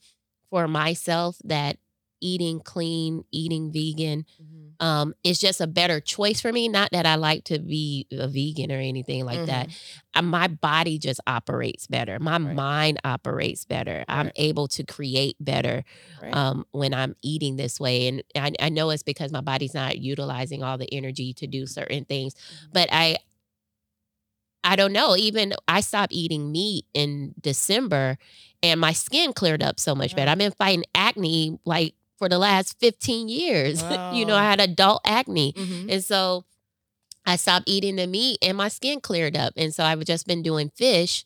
for myself that eating clean, eating vegan um, is just a better choice for me. Not that I like to be a vegan or anything like that. Uh, My body just operates better. My Right. mind operates better. I'm able to create better Right. um, when I'm eating this way. And I, I know it's because my body's not utilizing all the energy to do certain things. Mhm. But I, I don't know. Even I stopped eating meat in December, and my skin cleared up so much better. I've been fighting acne like for the last 15 years. you know, I had adult acne. Mhm. And so I stopped eating the meat and my skin cleared up. And so I've just been doing fish,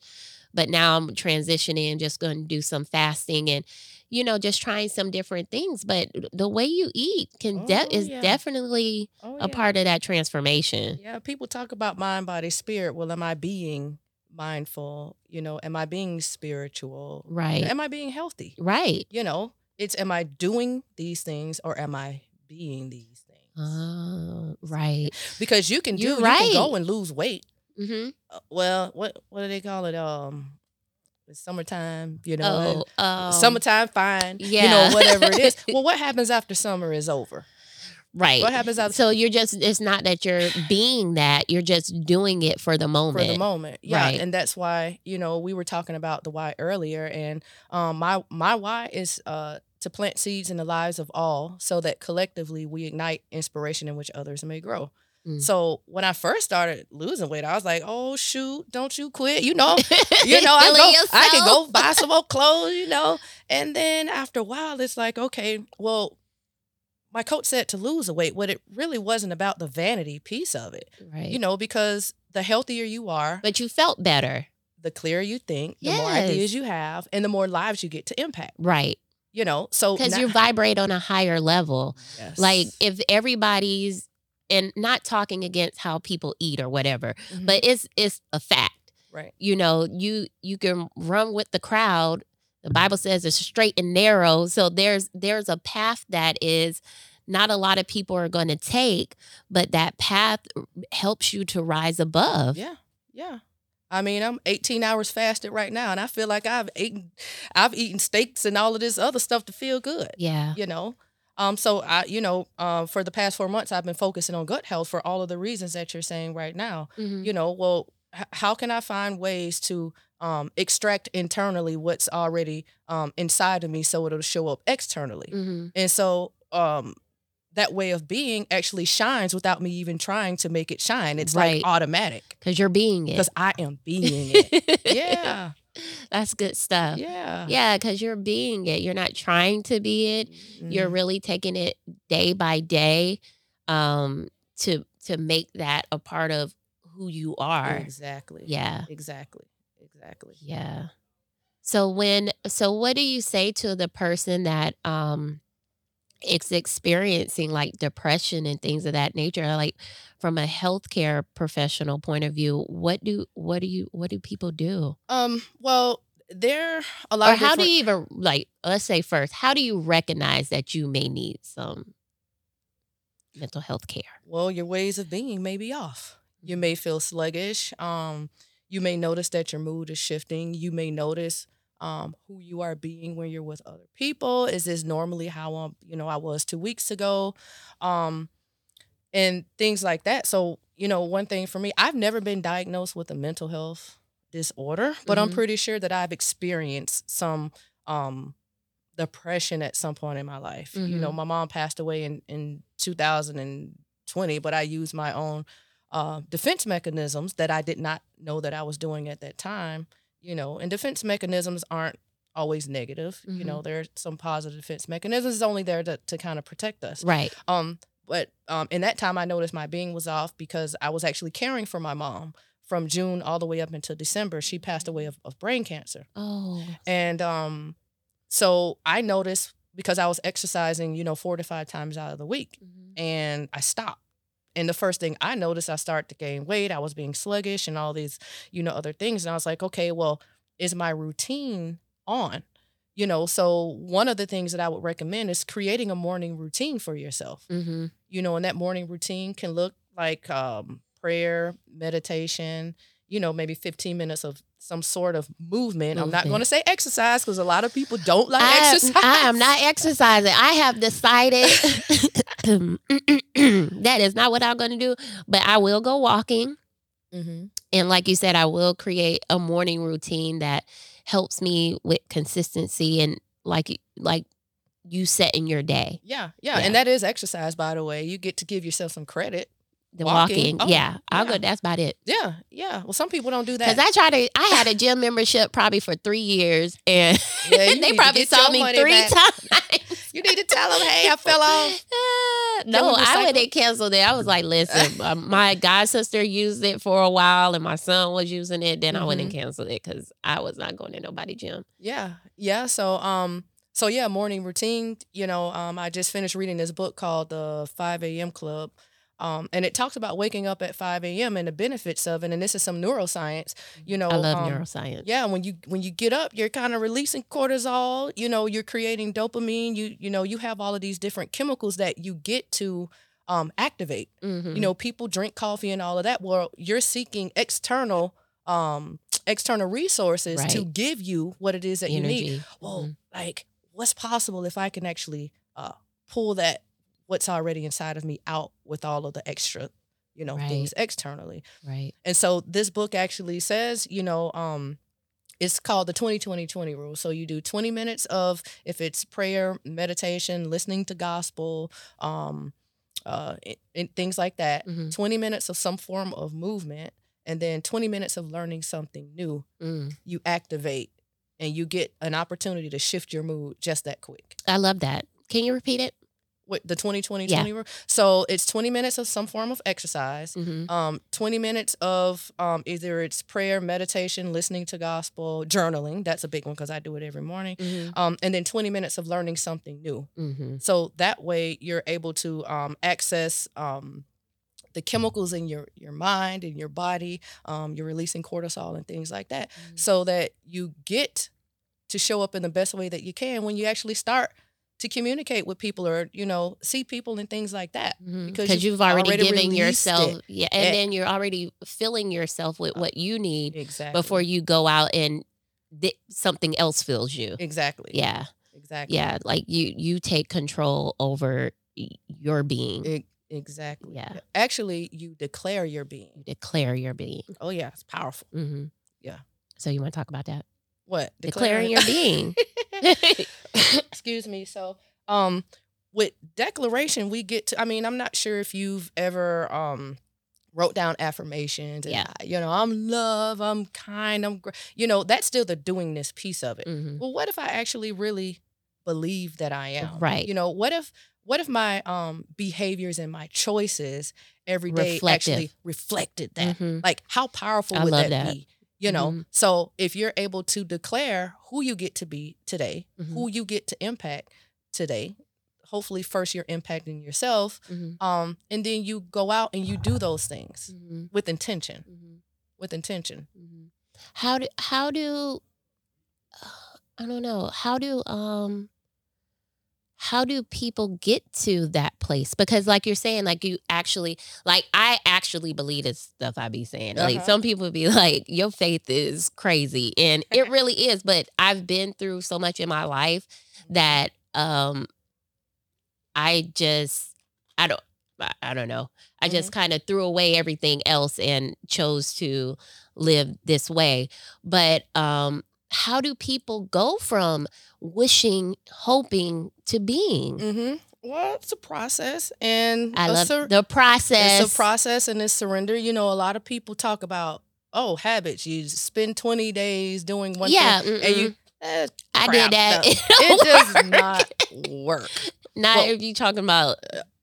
but now I'm transitioning and just going to do some fasting and, you know, just trying some different things. But the way you eat can de- Oh, is yeah. definitely Oh, a yeah. part of that transformation. Yeah, people talk about mind, body, spirit. Well, am I being mindful? You know, am I being spiritual? Right. Am I being healthy? Right. You know, it's am I doing these things or am I being these things? Oh, right. Because you can do, You're you can go and lose weight. hmm Uh, well, what what do they call it? Um, it's summertime. You know, Oh, um, summertime fine. yeah. You know, whatever it is. well, what happens after summer is over? Right. What happens after? So you're just it's not that you're being that, you're just doing it for the moment. for the moment. Yeah, Right. and that's why you know we were talking about the why earlier, and um, my my why is uh to plant seeds in the lives of all, so that collectively we ignite inspiration in which others may grow. Mm. So when I first started losing weight, I was like, "Oh shoot, don't you quit!" You know, you know, I go, I could go buy some old clothes, you know. And then after a while, it's like, okay, well, my coach said to lose the weight, but it really wasn't about the vanity piece of it, Right. you know, because the healthier you are, but you felt better. the clearer you think, the more ideas you have, and the more lives you get to impact. Right. You know, so Because now- you vibrate on a higher level. Yes. Like if everybody's and not talking against how people eat or whatever, Mhm. but it's it's a fact. right, You know, you you can run with the crowd. The Bible says it's straight and narrow. So there's there's a path that is not a lot of people are going to take, but that path helps you to rise above. yeah, yeah. I mean, I'm 18 hours fasted right now, and I feel like I've eaten, I've eaten steaks and all of this other stuff to feel good. Yeah. you know um so i you know uh, for the past four months i've been focusing on gut health for all of the reasons that you're saying right now Mhm. you know well h- how can i find ways to um extract internally what's already um inside of me so it'll show up externally Mhm. and so um that way of being actually shines without me even trying to make it shine it's Right. like automatic Cause you're being it. because i am being it yeah That's good stuff. yeah Yeah, because you're being it. You're not trying to be it. You're Mhm. really taking it day by day um, to to make that a part of who you are. exactly Yeah, exactly exactly yeah. So when so what do you say to the person that um it's experiencing like depression and things of that nature? Like from a healthcare professional point of view, what do what do you what do people do? Um. Well, there a lot. or of how do you even like let's say first how do you recognize that you may need some mental health care Well, your ways of being may be off. Mm-hmm. You may feel sluggish. Um. You may notice that your mood is shifting. You may notice um who you are being when you're with other people. Is this normally how I'm, you know I was two weeks ago, um, and things like that. So you know, one thing for me, I've never been diagnosed with a mental health disorder, but I'm Mhm. pretty sure that I've experienced some um depression at some point in my life. You know, Mhm. my mom passed away in in 2020, but I used my own uh, defense mechanisms that I did not know that I was doing at that time. You know, and defense mechanisms aren't always negative. You know, there are some positive defense mechanisms. It's only there to, to kind of protect us. right Um, but um, in that time, I noticed my being was off because I was actually caring for my mom from June all the way up until December. She passed away of, of brain cancer, oh and um, so I noticed because I was exercising, you know, four to five times out of the week, Mhm. and I stopped. And the first thing I noticed, I started to gain weight. I was being sluggish and all these, you know, other things. And I was like, okay, well, is my routine on? You know, so one of the things that I would recommend is creating a morning routine for yourself Mhm. you know, and that morning routine can look like um, prayer, meditation, you know, maybe 15 minutes of some sort of movement. I'm not going to say exercise because a lot of people don't like I, exercise. I am not exercising. I have decided that is not what I'm going to do, but I will go walking. hmm And like you said, I will create a morning routine that helps me with consistency and like like you set in your day. Yeah, yeah, Yeah. And that is exercise, by the way. You get to give yourself some credit. The Walking. walking. Oh, yeah. I'll yeah. go. That's about it. Yeah, yeah. Well, some people don't do that. Because I tried to, I had a gym membership probably for three years, and Yeah, they probably saw me three back. times. you need to tell them, hey, I fell off. Uh, no, I recycle? would have canceled it. I was like, listen, um, my god sister used it for a while, and my son was using it. Then I went and Mm-hmm. canceled it because I was not going to nobody gym. Yeah, yeah. So, um, so yeah, morning routine. You know, um, I just finished reading this book called The Five A.M. Club, um, and it talks about waking up at five a.m. and the benefits of it. And this is some neuroscience. You know, I love um, neuroscience. Yeah, when you when you get up, you're kind of releasing cortisol. You know, you're creating dopamine. You you know, you have all of these different chemicals that you get to um, activate. Mhm. You know, people drink coffee and all of that. Well, you're seeking external um external resources to give you what it is that you need energy. well, Mhm. like what's possible if I can actually uh, pull that what's already inside of me out with all of the extra, you know, Right. things externally. Right. And so this book actually says, you know, um, it's called the 20 20 20 rule. So you do 20 minutes of if it's prayer, meditation, listening to gospel, um, uh, and, and things like that. Mhm. 20 minutes of some form of movement, and then 20 minutes of learning something new. Mm. You activate and you get an opportunity to shift your mood just that quick. I love that. Can you repeat it? What the 20 20 Yeah. 20 rule. So it's 20 minutes of some form of exercise Mm-hmm. um, 20 minutes of um, either it's prayer, meditation, listening to gospel, journaling. That's a big one because I do it every morning. Mm-hmm. Um, and then 20 minutes of learning something new. Mm-hmm. So that way you're able to um, access um, the chemicals in your, your mind and your body. Um, you're releasing cortisol and things like that so that you get to show up in the best way that you can when you actually start to communicate with people or, you know, see people and things like that. because because Mm-hmm. you've you've already, already given yourself it. yeah and Eh. then you're already filling yourself with what you need Exactly. before you go out and th- something else fills you Exactly. yeah Exactly. yeah like you you take control over your being E- exactly. Yeah. Actually, you declare your being you declare your being Oh yeah, it's powerful. mm-hmm. Yeah. so you want to talk about that What? declaring your being Excuse me. So, um, with declaration, we get to. I mean, I'm not sure if you've ever um wrote down affirmations. And, Yeah. You know, I'm love. I'm kind. I'm. Gr-. You know, that's still the doingness piece of it. Mhm. Well, what if I actually really believe that I am? Right. You know, what if what if my um behaviors and my choices every day actually reflected that? Mhm. Like how powerful I would that, that. be? You know, Mhm. so if you're able to declare who you get to be today, Mhm. who you get to impact today, hopefully first you're impacting yourself, Mhm. um, and then you go out and you do those things Mhm. with intention. Mhm. With intention. Mhm. How do how do I don't know how do um how do people get to that place? Because like you're saying, like you actually like I actually believe this stuff I be saying. Like Uh-huh. some people be like, your faith is crazy. And it really is, but I've been through so much in my life that um I just I don't I, I don't know. I just kind of threw away everything else and chose to live this way. But um how do people go from wishing, hoping to being? Mm-hmm. Well, it's a process, and I love sur- the process. It's a process and it's surrender. You know, a lot of people talk about oh habits. You spend twenty days doing one yeah, thing, and you. eh, I did that. No, It, does work. not work. Not Well, if you're talking about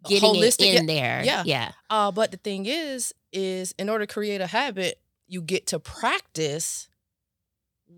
getting Holistic, it in there. yeah. yeah. Uh, but the thing is, is in order to create a habit, you get to practice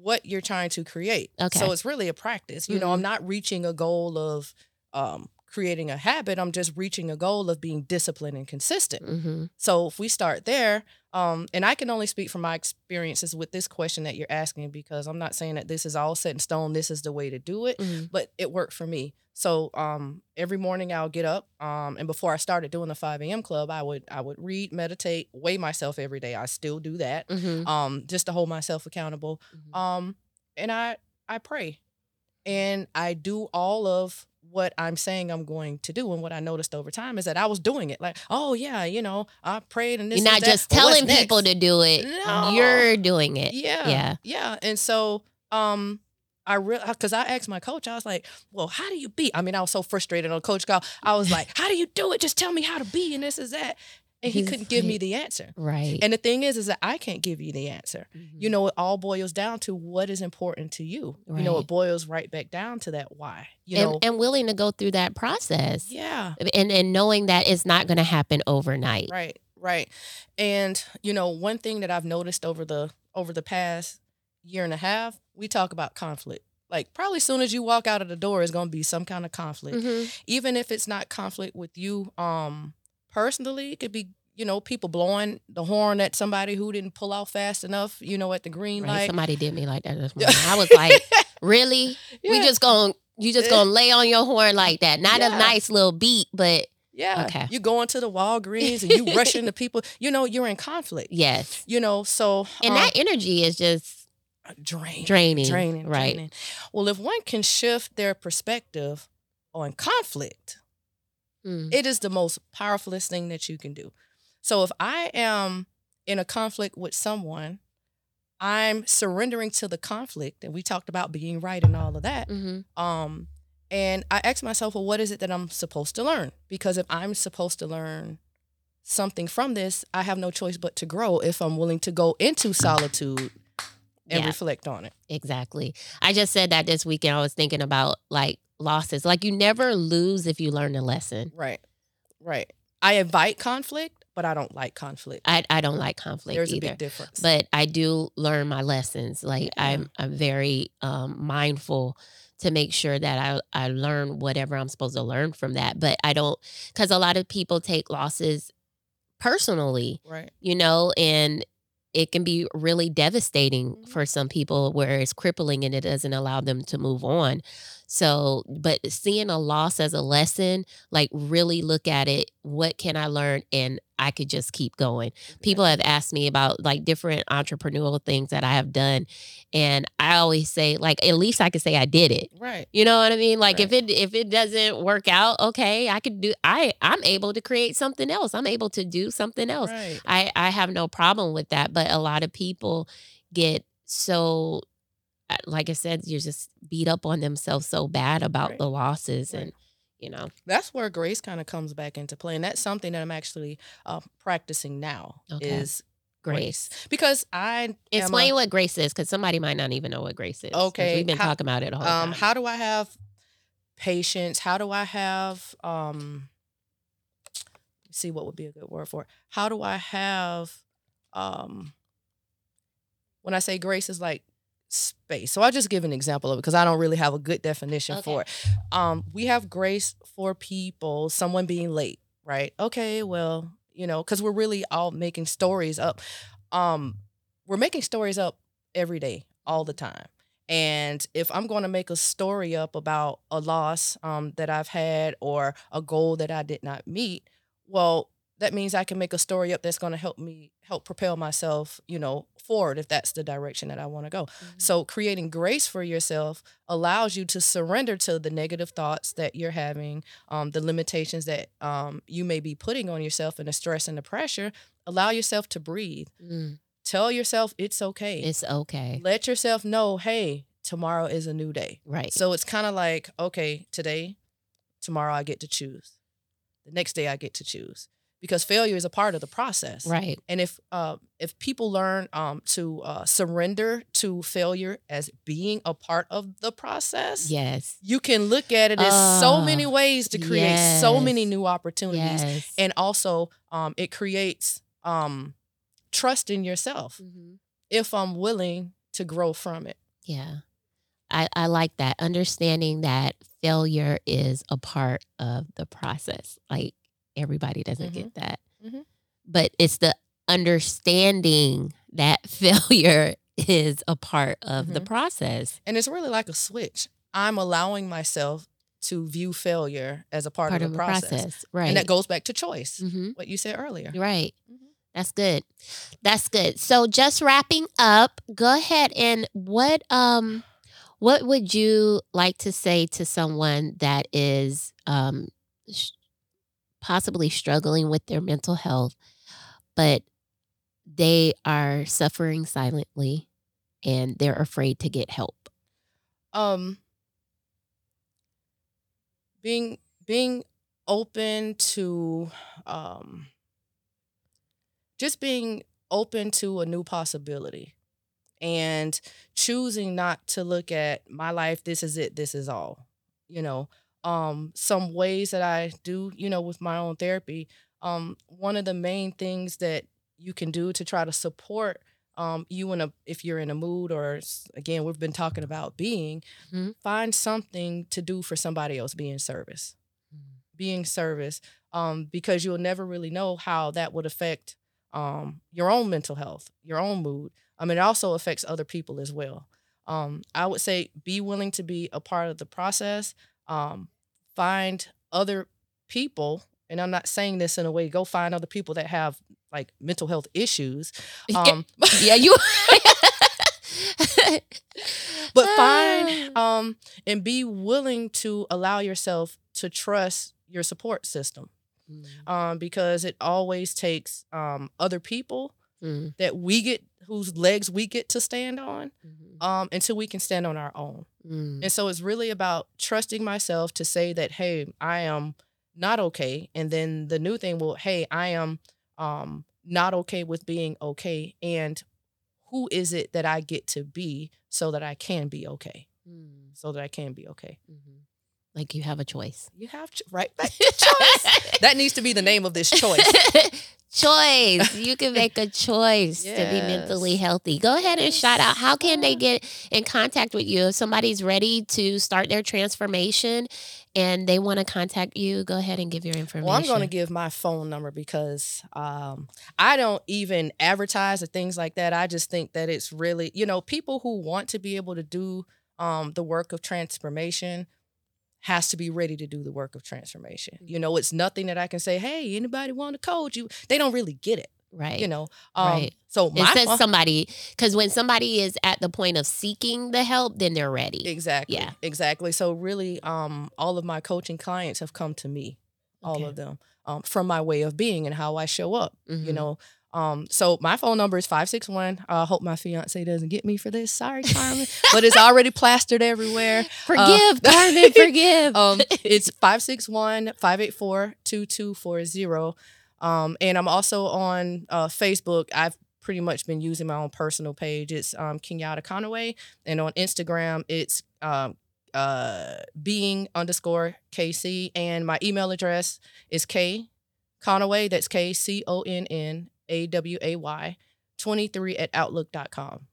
what you're trying to create. Okay. So it's really a practice. You know, Mhm. I'm not reaching a goal of um, creating a habit. I'm just reaching a goal of being disciplined and consistent. hmm So if we start there, um, and I can only speak from my experiences with this question that you're asking because I'm not saying that this is all set in stone. This is the way to do it hmm but it worked for me. So um, every morning I'll get up, um, and before I started doing the 5 a.m. club, I would I would read, meditate, weigh myself every day. I still do that, hmm um, just to hold myself accountable. Mhm. Um, and I I pray, and I do all of what I'm saying I'm going to do. And what I noticed over time is that I was doing it. Like, oh yeah, you know, I prayed, and this You're not that. just Well, telling people to do it. No. You're doing it. Yeah. Yeah. Yeah. And so um I real because I asked my coach, I was like, Well, how do you be? I mean, I was so frustrated on coach call. I was like, How do you do it? Just tell me how to be and this is that. And he couldn't give me the answer. Right. And the thing is, is that I can't give you the answer. Mhm. You know, it all boils down to what is important to you. You know, it boils right back down to that why. You and, know, and willing to go through that process. yeah. And and knowing that it's not going to happen overnight. Right, right. And you know, one thing that I've noticed over the over the past year and a half, we talk about conflict. Like probably soon as you walk out of the door is going to be some kind of conflict. Mhm. Even if it's not conflict with you um personally, it could be you know, people blowing the horn at somebody who didn't pull out fast enough, you know, at the green Right. light. Somebody did me like that this morning. I was like, really? We just going to you just gonna lay on your horn like that? Not Yeah. a nice little beat, but Yeah. Okay. You go into the Walgreens and you rush into people, you know, you're in conflict. yes. You know, so And um, that energy is just drain. draining. draining, Right. draining. Well, if one can shift their perspective on conflict, Mm. It is the most powerfulest thing that you can do. So if I am in a conflict with someone, I'm surrendering to the conflict, and we talked about being right and all of that. hmm Um, and I ask myself, well, what is it that I'm supposed to learn? Because if I'm supposed to learn something from this, I have no choice but to grow if I'm willing to go into solitude and Yeah. reflect on it. Exactly. I just said that this weekend. I was thinking about like losses. Like you never lose if you learn a lesson. Right. Right. I invite conflict, but I don't like conflict. I, I don't like conflict There's a either. big difference. but I do learn my lessons. Like Yeah. I'm I'm very um, mindful to make sure that I I learn whatever I'm supposed to learn from that. But I don't because a lot of people take losses personally, right. you know, and it can be really devastating Mhm. for some people where it's crippling and it doesn't allow them to move on. So, but seeing a loss as a lesson, like really look at it, what can I learn? And I could just keep going. People have asked me about like different entrepreneurial things that I have done. And I always say, like, at least I can say I did it. Right. You know what I mean? Like if it if it doesn't work out, okay, I could do I I'm able to create something else. I'm able to do something else. Right. I I have no problem with that, but a lot of people get so like I said, you're just beat up on themselves so bad about Right. the losses Right. and you know. That's where grace kind of comes back into play. And that's something that I'm actually uh, practicing now Okay. is Grace. Because I am a- Explain what grace is, because somebody might not even know what grace is Okay, we've been how- talking about it a whole um time. how do I have patience? How do I have um let's see what would be a good word for it. How do I have um when I say grace is like space. So I'll just give an example of it because I don't really have a good definition for it. Um we have grace for people, someone being late, right? Okay, well, you know, cuz we're really all making stories up. Um we're making stories up every day, all the time. And if I'm going to make a story up about a loss um, that I've had or a goal that I did not meet, well, that means I can make a story up that's going to help me help propel myself, you know, forward if that's the direction that I want to go. Mhm. So creating grace for yourself allows you to surrender to the negative thoughts that you're having, um, the limitations that um, you may be putting on yourself, and the stress and the pressure. Allow yourself to breathe. Mm, Tell yourself it's okay. it's okay. Let yourself know, hey, tomorrow is a new day. Right. So it's kind of like, okay, today, tomorrow I get to choose. The next day I get to choose because failure is a part of the process. right. And if uh, if people learn um, to uh, surrender to failure as being a part of the process, Yes. you can look at it as so Oh, many ways to create so many new opportunities. Yes. And also, um, it creates um, trust in yourself Mhm. if I'm willing to grow from it. Yeah. I, I like that. Understanding that failure is a part of the process. Like everybody doesn't Mhm. get that. Mhm. But it's the understanding that failure is a part of the Mhm. process. And it's really like a switch. I'm allowing myself to view failure as a part, Part of the process. Right. And that goes back to choice, hmm what you said earlier. Right. Mhm. That's good. That's good. So just wrapping up, go ahead and what um what would you like to say to someone that is um possibly struggling with their mental health but they are suffering silently and they're afraid to get help. Um, being being open to um, just being open to a new possibility and choosing not to look at my life this is it this is all you know um some ways that i do you know with my own therapy um one of the main things that you can do to try to support um you in a if you're in a mood or again we've been talking about being Mhm. find something to do for somebody else be in service being service um, because you'll never really know how that would affect um, your own mental health, your own mood. I mean, it also affects other people as well. Um, I would say be willing to be a part of the process. Find other people, and I'm not saying this in a way. Go find other people that have like mental health issues. Um, yeah, you but find um and be willing to allow yourself to trust your support system Mm, um, because it always takes um, other people mm, that we get whose legs we get to stand on mhm, um, until we can stand on our own. mm, And so it's really about trusting myself to say that, hey, I am not okay. And then the new thing will, hey, I am um, not okay with being okay. And who is it that I get to be so that I can be okay? mm, So that I can be okay. mhm. Like you have a choice. You have ch- right back choice. that needs to be the name of this choice. choice. You can make a choice to be mentally healthy. Go ahead and shout out. How can they get in contact with you? If somebody's ready to start their transformation and they want to contact you, go ahead and give your information. Well, I'm going to give my phone number because um, I don't even advertise or things like that. I just think that it's really, you know, people who want to be able to do um, the work of transformation has to be ready to do the work of transformation. You know, it's nothing that I can say, hey, anybody want to coach you? They don't really get it, right. you know. Um, Right. So it says somebody because when somebody is at the point of seeking the help, then they're ready. exactly, Yeah. exactly. So really, um, all of my coaching clients have come to me, all Okay. of them, um, from my way of being and how I show up. you Mhm. know um so my phone number is 561 i hope my fiance doesn't get me for this. Sorry carmen but it's already plastered everywhere. Forgive, Carmen, forgive. um it's 561-584-2240 um and i'm also on uh facebook. I've pretty much been using my own personal page. It's um Kenyatta Connaway. And on instagram it's um uh being underscore kc and my email address is k connaway. That's k c o n n a w a y 23 at outlook.com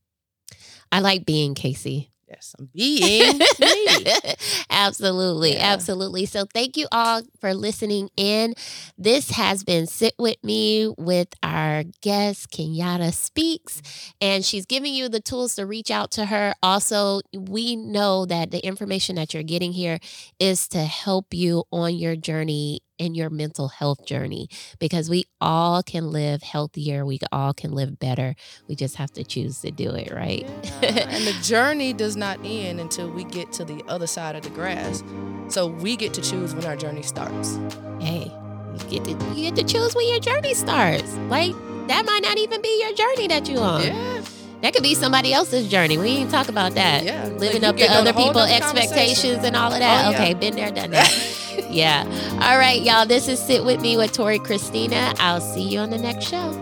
I like being Casey. yes i'm being me absolutely, Yeah. absolutely. So thank you all for listening in. This has been Sit With Me with our guest, Kenyatta Speaks, and she's giving you the tools to reach out to her. Also, we know that the information that you're getting here is to help you on your journey in your mental health journey because we all can live healthier. We all can live better. We just have to choose to do it, right? Yeah, and the journey does not end until we get to the other side of the grass. So we get to choose when our journey starts. hey, you get to you get to choose when your journey starts. Like that might not even be your journey that you on. Yeah. That could be somebody else's journey. We ain't talk about that. Yeah. Living Like, up to getting on a other people's expectations and all of that. Oh, yeah. Okay, been there, done that. yeah. All right, y'all. This is Sit With Me with Torrie Christina. I'll see you on the next show.